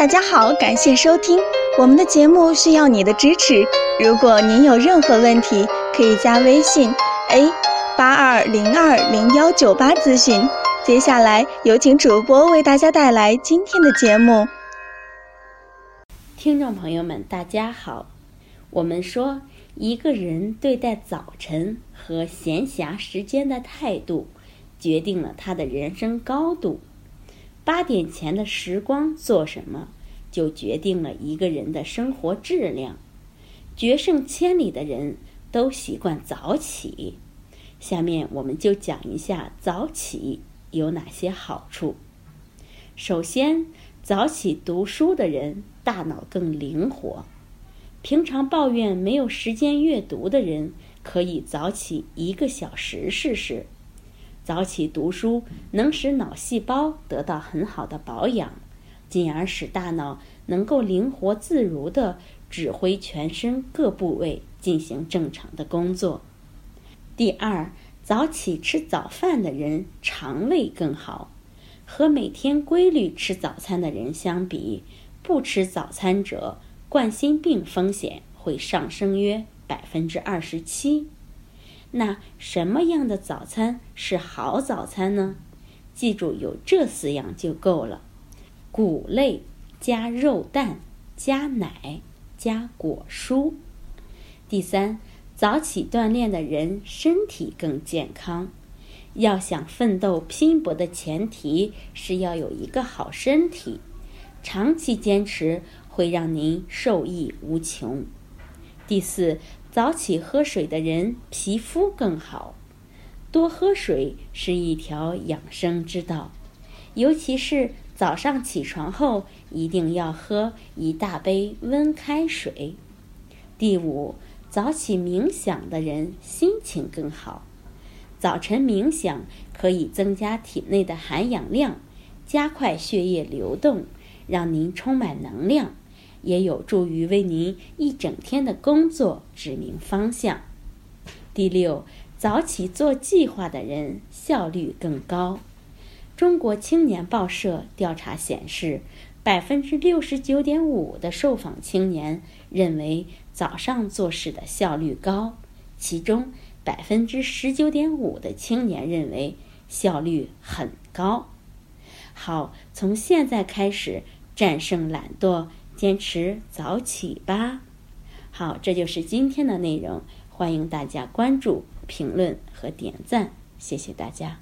大家好，感谢收听我们的节目，需要你的支持。如果您有任何问题，可以加微信 a 八二零二零幺九八咨询。接下来有请主播为大家带来今天的节目。听众朋友们，大家好。我们说，一个人对待早晨和闲暇时间的态度，决定了他的人生高度。八点前的时光做什么，就决定了一个人的生活质量。决胜千里的人都习惯早起。下面我们就讲一下早起有哪些好处。首先，早起读书的人大脑更灵活。平常抱怨没有时间阅读的人，可以早起一个小时试试。早起读书能使脑细胞得到很好的保养，进而使大脑能够灵活自如地指挥全身各部位进行正常的工作。第二，早起吃早饭的人肠胃更好。和每天规律吃早餐的人相比，不吃早餐者冠心病风险会上升约百分之二十七。那什么样的早餐是好早餐呢？记住有这四样就够了：谷类加肉蛋加奶加果蔬。第三，早起锻炼的人身体更健康。要想奋斗拼搏的前提是要有一个好身体，长期坚持会让您受益无穷。第四。早起喝水的人皮肤更好，多喝水是一条养生之道，尤其是早上起床后一定要喝一大杯温开水。第五，早起冥想的人心情更好，早晨冥想可以增加体内的含氧量，加快血液流动，让您充满能量。也有助于为您一整天的工作指明方向。第六，早起做计划的人效率更高。中国青年报社调查显示，百分之六十九点五的受访青年认为早上做事的效率高，其中百分之十九点五的青年认为效率很高。好，从现在开始战胜懒惰。坚持早起吧。好，这就是今天的内容。欢迎大家关注、评论和点赞，谢谢大家。